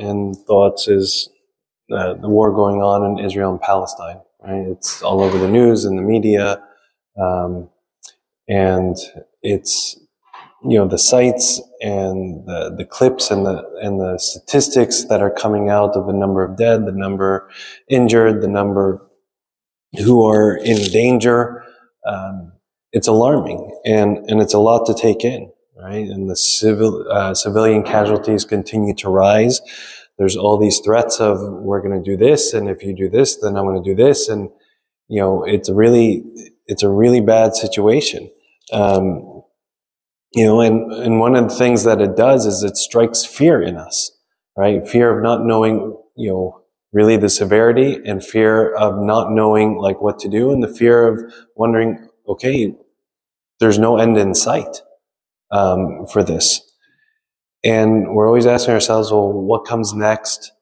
and thoughts is uh, the war going on in Israel and Palestine. Right? It's all over the news and the media, um, and it's you know the sites and the, the clips and the and the statistics that are coming out of the number of dead, the number injured, the number who are in danger. Um, it's alarming and and it's a lot to take in right? And the civil uh, civilian casualties continue to rise. There's all these threats of we're going to do this, and if you do this, then I'm going to do this, and you know, it's really it's a really bad situation. Um, you know, and and one of the things that it does is it strikes fear in us, right? Fear of not knowing, you know, really the severity, and fear of not knowing like what to do, and the fear of wondering, okay, there's no end in sight um, for this. And we're always asking ourselves, well, what comes next?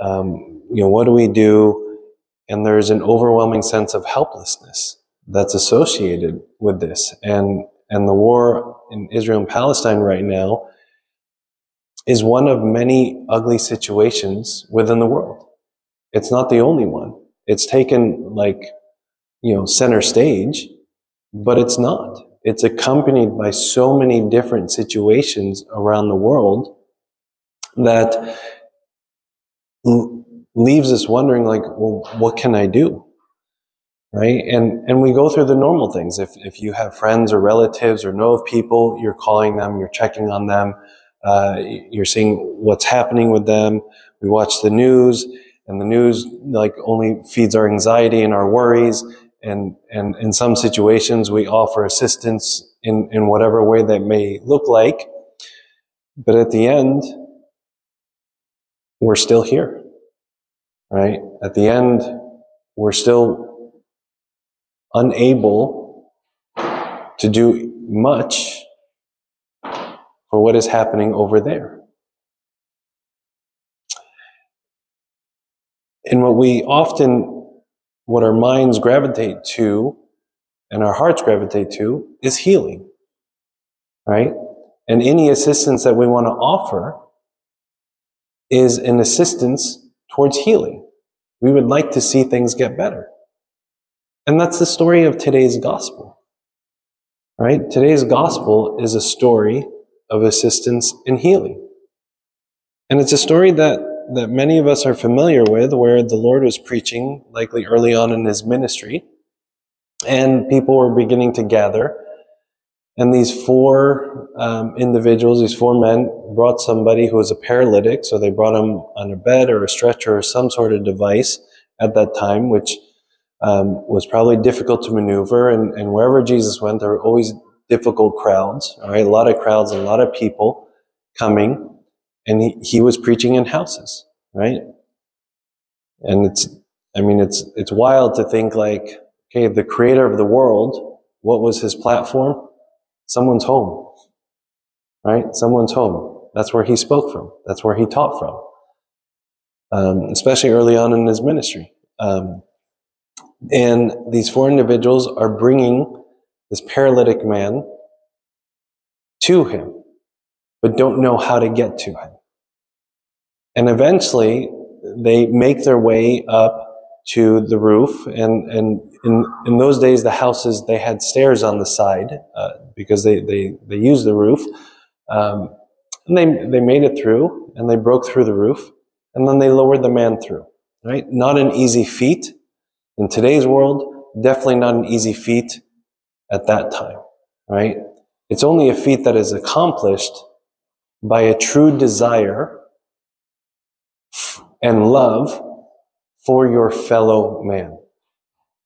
Um, you know, what do we do? And there's an overwhelming sense of helplessness that's associated with this. And, and the war in Israel and Palestine right now is one of many ugly situations within the world. It's not the only one. It's taken like, you know, center stage, but it's not it's accompanied by so many different situations around the world that leaves us wondering like well what can i do? Right? And and we go through the normal things. If if you have friends or relatives or know of people you're calling them you're checking on them uh, you're seeing what's happening with them. We watch the news and the news like only feeds our anxiety and our worries and, and in some situations we offer assistance in, in whatever way that may look like. But at the end, we're still here, right? At the end, we're still unable to do much for what is happening over there. And what we often what our minds gravitate to and our hearts gravitate to is healing, right? And any assistance that we want to offer is an assistance towards healing. We would like to see things get better. And that's the story of today's gospel, right? Today's gospel is a story of assistance in healing. And it's a story that that many of us are familiar with, where the Lord was preaching, likely early on in his ministry, and people were beginning to gather. And these four um, individuals, these four men, brought somebody who was a paralytic. So they brought him on a bed or a stretcher or some sort of device at that time, which um, was probably difficult to maneuver. And, and wherever Jesus went, there were always difficult crowds, all right? A lot of crowds, a lot of people coming and he, he was preaching in houses, right? And it's, I mean, it's, it's wild to think like, okay, the creator of the world, what was his platform? Someone's home, right? Someone's home. That's where he spoke from. That's where he taught from. Um, especially early on in his ministry. Um, and these four individuals are bringing this paralytic man to him, but don't know how to get to him. And eventually they make their way up to the roof. And, and in, in those days, the houses, they had stairs on the side uh, because they, they, they used the roof. Um, and they, they made it through and they broke through the roof and then they lowered the man through, right? Not an easy feat in today's world, definitely not an easy feat at that time, right? It's only a feat that is accomplished by a true desire and love for your fellow man.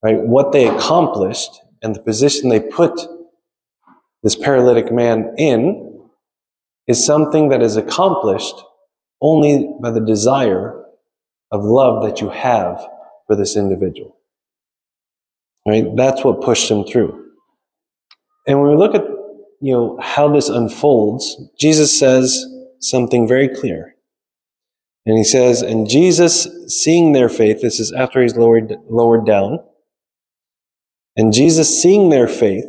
Right? What they accomplished and the position they put this paralytic man in is something that is accomplished only by the desire of love that you have for this individual. Right? That's what pushed him through. And when we look at you know how this unfolds, Jesus says something very clear. And he says, and Jesus, seeing their faith, this is after he's lowered, lowered down, and Jesus, seeing their faith,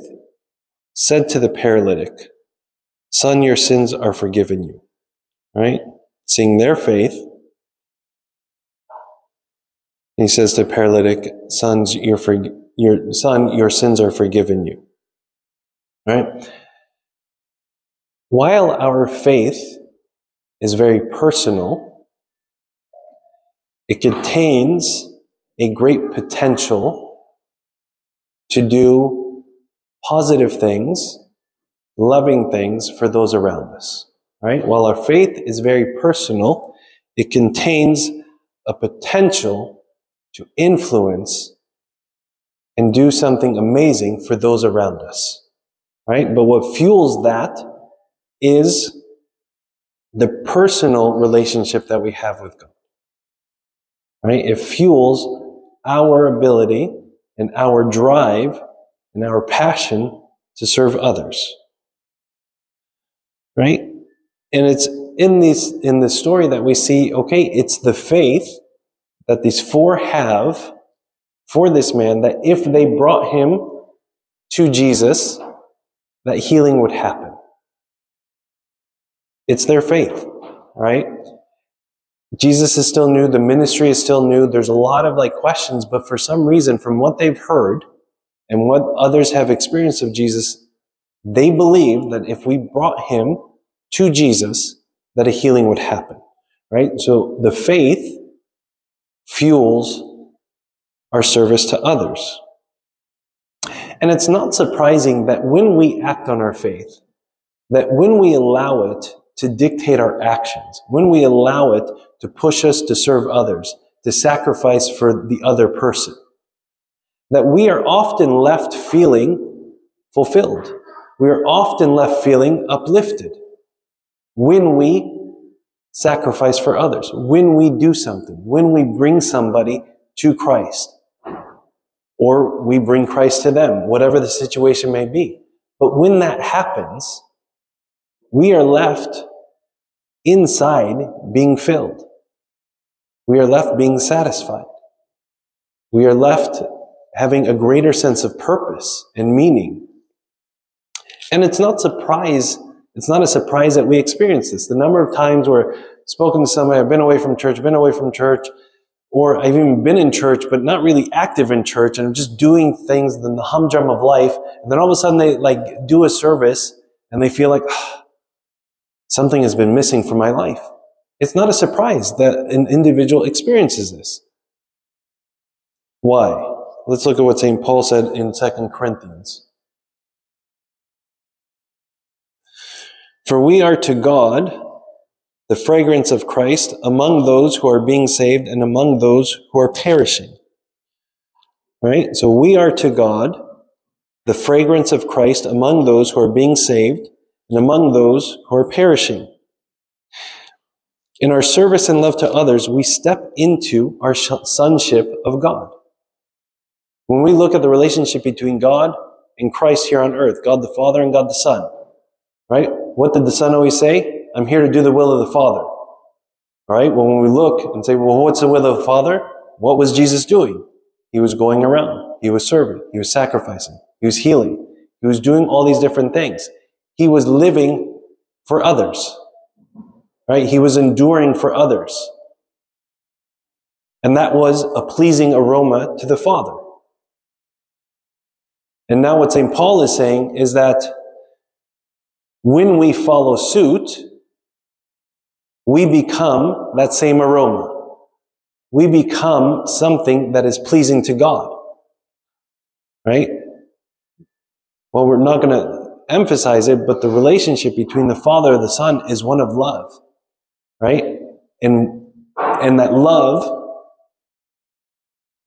said to the paralytic, Son, your sins are forgiven you. Right? Seeing their faith, he says to the paralytic, Sons, your, for, your son, your sins are forgiven you. Right? While our faith is very personal, it contains a great potential to do positive things, loving things for those around us. Right? While our faith is very personal, it contains a potential to influence and do something amazing for those around us. Right? But what fuels that is the personal relationship that we have with God. Right? It fuels our ability and our drive and our passion to serve others. Right? And it's in this, in the story that we see, okay, it's the faith that these four have for this man that if they brought him to Jesus, that healing would happen. It's their faith, right? Jesus is still new. The ministry is still new. There's a lot of like questions, but for some reason, from what they've heard and what others have experienced of Jesus, they believe that if we brought him to Jesus, that a healing would happen, right? So the faith fuels our service to others. And it's not surprising that when we act on our faith, that when we allow it to dictate our actions, when we allow it to push us to serve others, to sacrifice for the other person, that we are often left feeling fulfilled. We are often left feeling uplifted when we sacrifice for others, when we do something, when we bring somebody to Christ, or we bring Christ to them, whatever the situation may be. But when that happens, we are left inside being filled. We are left being satisfied. We are left having a greater sense of purpose and meaning. And it's not surprise, it's not a surprise that we experience this. The number of times where I've spoken to somebody, I've been away from church, been away from church, or I've even been in church, but not really active in church, and I'm just doing things in the humdrum of life. And then all of a sudden they like do a service and they feel like, oh, something has been missing from my life. It's not a surprise that an individual experiences this. Why? Let's look at what St. Paul said in 2 Corinthians. For we are to God the fragrance of Christ among those who are being saved and among those who are perishing. Right? So we are to God the fragrance of Christ among those who are being saved and among those who are perishing. In our service and love to others, we step into our sonship of God. When we look at the relationship between God and Christ here on earth, God the Father and God the Son, right? What did the Son always say? I'm here to do the will of the Father. Right? Well, when we look and say, well, what's the will of the Father? What was Jesus doing? He was going around. He was serving. He was sacrificing. He was healing. He was doing all these different things. He was living for others. Right? He was enduring for others. And that was a pleasing aroma to the Father. And now what St. Paul is saying is that when we follow suit, we become that same aroma. We become something that is pleasing to God. Right? Well, we're not going to emphasize it, but the relationship between the Father and the Son is one of love, right? And and that love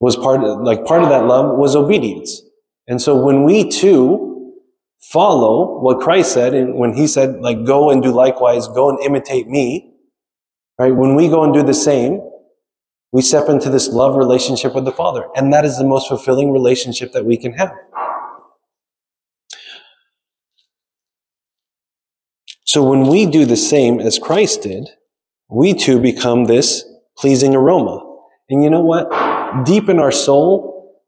was part of, like part of that love was obedience. And so when we too follow what Christ said, and when He said, like, go and do likewise, go and imitate me, right? When we go and do the same, we step into this love relationship with the Father. And that is the most fulfilling relationship that we can have. So when we do the same as Christ did, we too become this pleasing aroma. And you know what? Deep in our soul,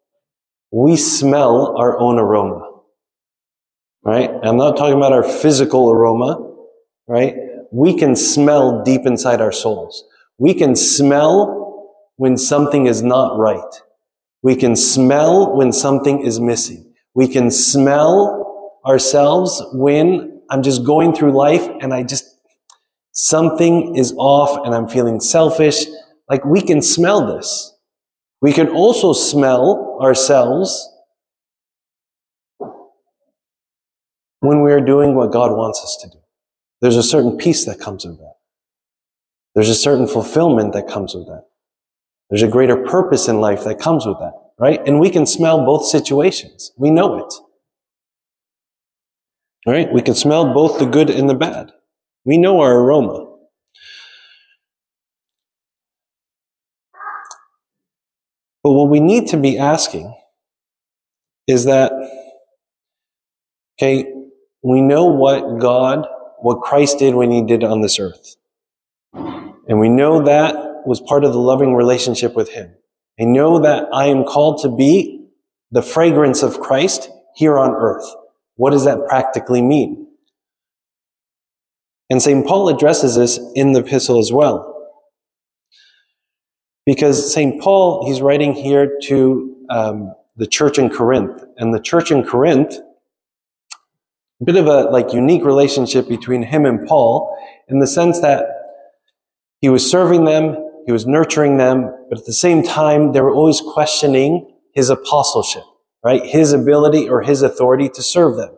we smell our own aroma. Right? I'm not talking about our physical aroma, right? We can smell deep inside our souls. We can smell when something is not right. We can smell when something is missing. We can smell ourselves when I'm just going through life and I just, something is off and I'm feeling selfish. Like we can smell this. We can also smell ourselves when we are doing what God wants us to do. There's a certain peace that comes with that. There's a certain fulfillment that comes with that. There's a greater purpose in life that comes with that, right? And we can smell both situations. We know it. Right? We can smell both the good and the bad. We know our aroma. But what we need to be asking is that, okay, we know what God, what Christ did when he did on this earth. And we know that was part of the loving relationship with him. I know that I am called to be the fragrance of Christ here on earth. What does that practically mean? And St. Paul addresses this in the epistle as well. Because St. Paul, he's writing here to um, the church in Corinth. And the church in Corinth, a bit of a like unique relationship between him and Paul in the sense that he was serving them, he was nurturing them, but at the same time, they were always questioning his apostleship right? His ability or his authority to serve them.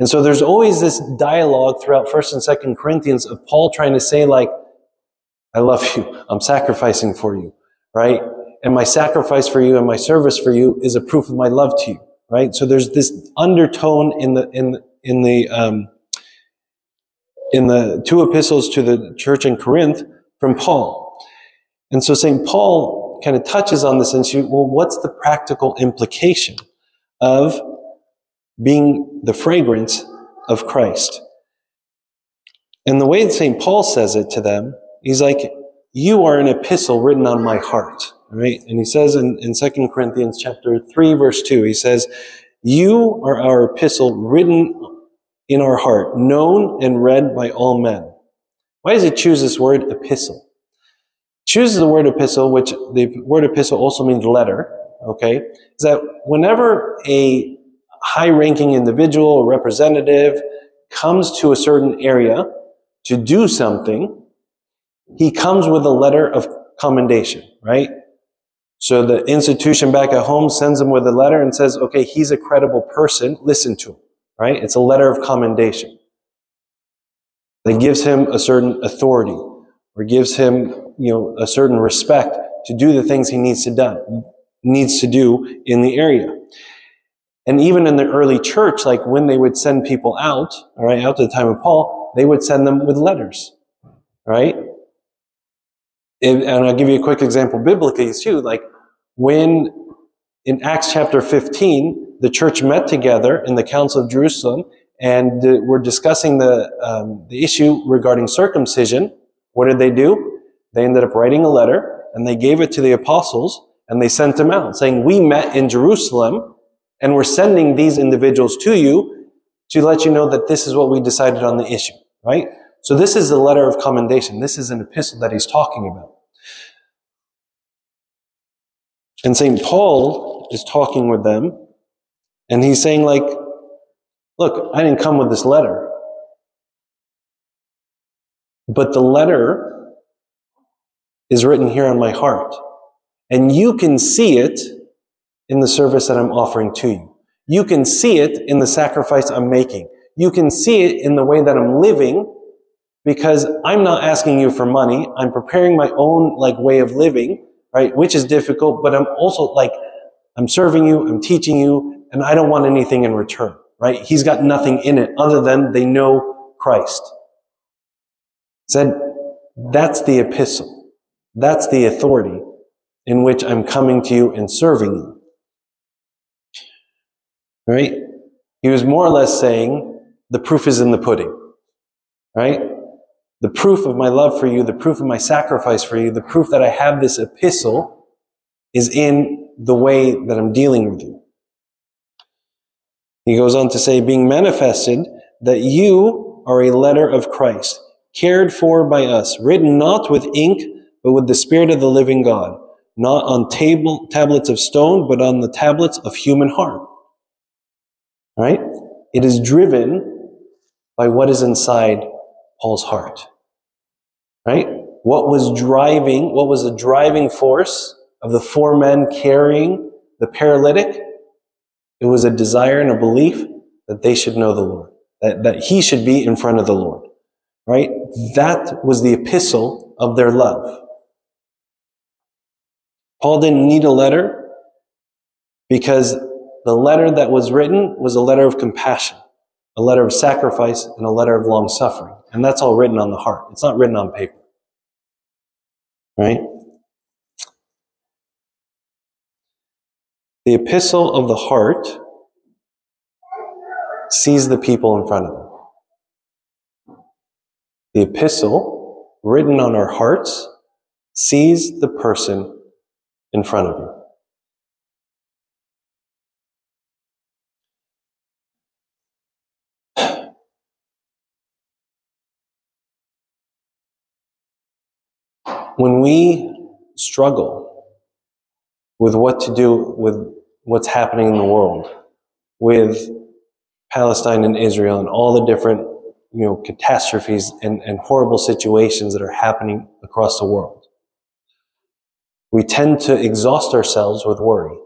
And so there's always this dialogue throughout 1st and 2nd Corinthians of Paul trying to say like, I love you. I'm sacrificing for you, right? And my sacrifice for you and my service for you is a proof of my love to you, right? So there's this undertone in the, in, in the, um, in the two epistles to the church in Corinth from Paul. And so St. Paul kind of touches on this issue. Well, what's the practical implication of being the fragrance of Christ? And the way that St. Paul says it to them, he's like, you are an epistle written on my heart. Right? And he says in, in 2 Corinthians chapter 3, verse 2, he says, You are our epistle written in our heart, known and read by all men. Why does he choose this word epistle? Chooses the word epistle, which the word epistle also means letter, okay, is that whenever a high ranking individual or representative comes to a certain area to do something, he comes with a letter of commendation, right? So the institution back at home sends him with a letter and says, okay, he's a credible person, listen to him, right? It's a letter of commendation that gives him a certain authority or gives him you know, a certain respect to do the things he needs to done, needs to do in the area. And even in the early church, like when they would send people out, all right, out to the time of Paul, they would send them with letters, right? And, I'll give you a quick example biblically too. Like when in Acts chapter 15, the church met together in the Council of Jerusalem and we're discussing the, um, the issue regarding circumcision. What did they do? They ended up writing a letter and they gave it to the apostles and they sent them out saying, we met in Jerusalem and we're sending these individuals to you to let you know that this is what we decided on the issue, right? So this is a letter of commendation. This is an epistle that he's talking about. And St. Paul is talking with them and he's saying like, look, I didn't come with this letter. But the letter is written here on my heart. And you can see it in the service that I'm offering to you. You can see it in the sacrifice I'm making. You can see it in the way that I'm living because I'm not asking you for money. I'm preparing my own like way of living, right? Which is difficult, but I'm also like, I'm serving you, I'm teaching you, and I don't want anything in return, right? He's got nothing in it other than they know Christ. Said, that's the epistle. That's the authority in which I'm coming to you and serving you. Right? He was more or less saying, the proof is in the pudding. Right? The proof of my love for you, the proof of my sacrifice for you, the proof that I have this epistle is in the way that I'm dealing with you. He goes on to say, being manifested that you are a letter of Christ, cared for by us, written not with ink, but with the Spirit of the living God, not on table, tablets of stone, but on the tablets of human heart. Right? It is driven by what is inside Paul's heart. Right? What was driving, what was the driving force of the four men carrying the paralytic? It was a desire and a belief that they should know the Lord, that, that he should be in front of the Lord. Right? That was the epistle of their love. Paul didn't need a letter because the letter that was written was a letter of compassion, a letter of sacrifice, and a letter of long suffering. And that's all written on the heart. It's not written on paper. Right? The epistle of the heart sees the people in front of them. The epistle, written on our hearts, sees the person in front of you. When we struggle with what to do with what's happening in the world, with Palestine and Israel and all the different you know, catastrophes and, and horrible situations that are happening across the world. We tend to exhaust ourselves with worry.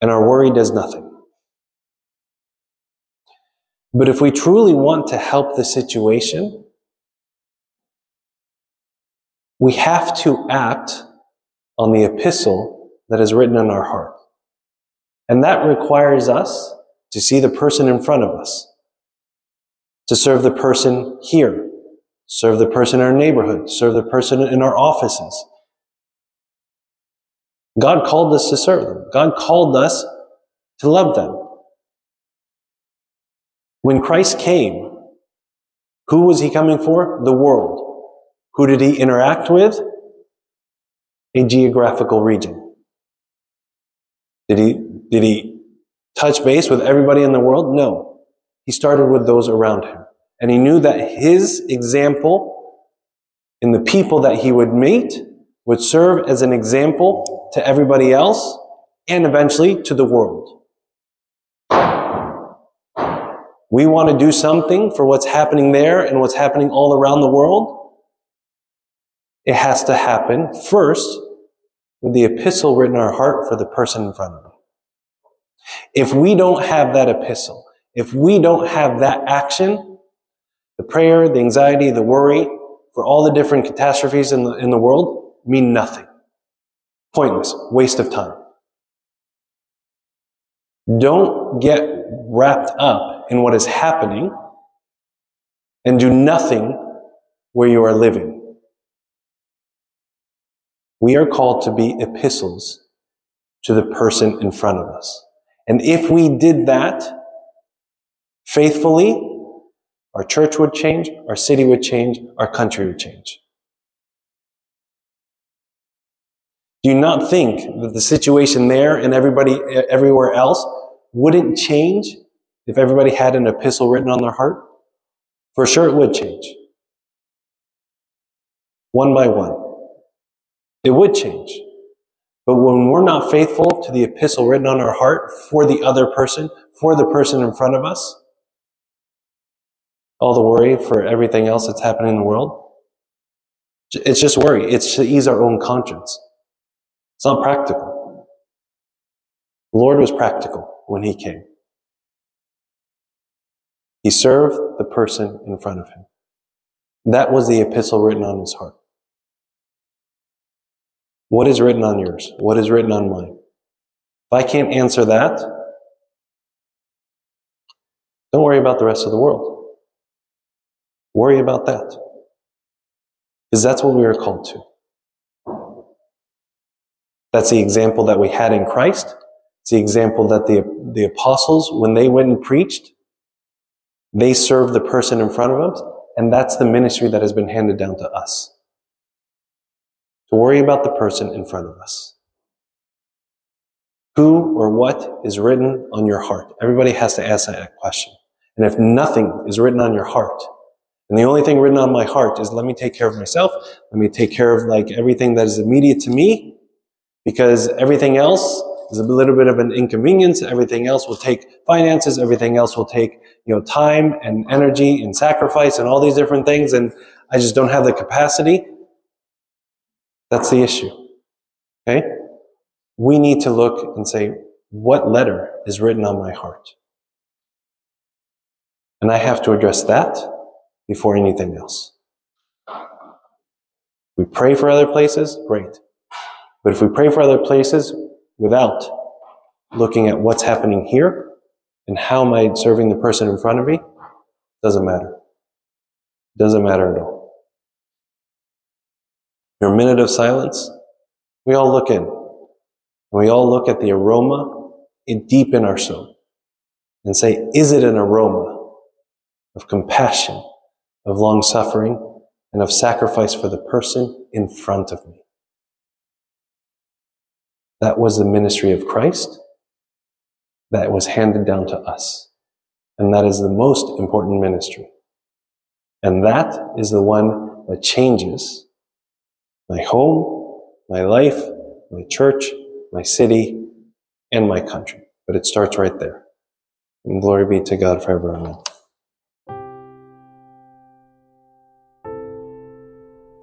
And our worry does nothing. But if we truly want to help the situation, we have to act on the epistle that is written in our heart. And that requires us to see the person in front of us, to serve the person here, serve the person in our neighborhood, serve the person in our offices. God called us to serve them. God called us to love them. When Christ came, who was he coming for? The world. Who did he interact with? A geographical region. Did he, did he touch base with everybody in the world? No. He started with those around him. And he knew that his example in the people that he would meet would serve as an example to everybody else and eventually to the world. We want to do something for what's happening there and what's happening all around the world. It has to happen first with the epistle written in our heart for the person in front of us. If we don't have that epistle, if we don't have that action, the prayer, the anxiety, the worry for all the different catastrophes in the, in the world mean nothing. Pointless, waste of time. Don't get wrapped up in what is happening and do nothing where you are living. We are called to be epistles to the person in front of us. And if we did that faithfully, our church would change, our city would change, our country would change. Do not think that the situation there and everybody everywhere else wouldn't change if everybody had an epistle written on their heart? For sure it would change. One by one. It would change. But when we're not faithful to the epistle written on our heart for the other person, for the person in front of us, all the worry for everything else that's happening in the world, it's just worry. It's to ease our own conscience. It's not practical. The Lord was practical when He came. He served the person in front of Him. That was the epistle written on His heart. What is written on yours? What is written on mine? If I can't answer that, don't worry about the rest of the world. Worry about that. Because that's what we are called to. That's the example that we had in Christ. It's the example that the, the apostles, when they went and preached, they served the person in front of them. And that's the ministry that has been handed down to us. To worry about the person in front of us. Who or what is written on your heart? Everybody has to ask that question. And if nothing is written on your heart, and the only thing written on my heart is let me take care of myself, let me take care of like everything that is immediate to me, because everything else is a little bit of an inconvenience. Everything else will take finances. Everything else will take, you know, time and energy and sacrifice and all these different things. And I just don't have the capacity. That's the issue. Okay? We need to look and say, what letter is written on my heart? And I have to address that before anything else. We pray for other places, great. But if we pray for other places without looking at what's happening here and how am I serving the person in front of me, doesn't matter. Doesn't matter at all. Your minute of silence, we all look in. And we all look at the aroma in deep in our soul and say, is it an aroma of compassion, of long suffering, and of sacrifice for the person in front of me? That was the ministry of Christ that was handed down to us. And that is the most important ministry. And that is the one that changes my home, my life, my church, my city, and my country. But it starts right there. And glory be to God forever. Amen.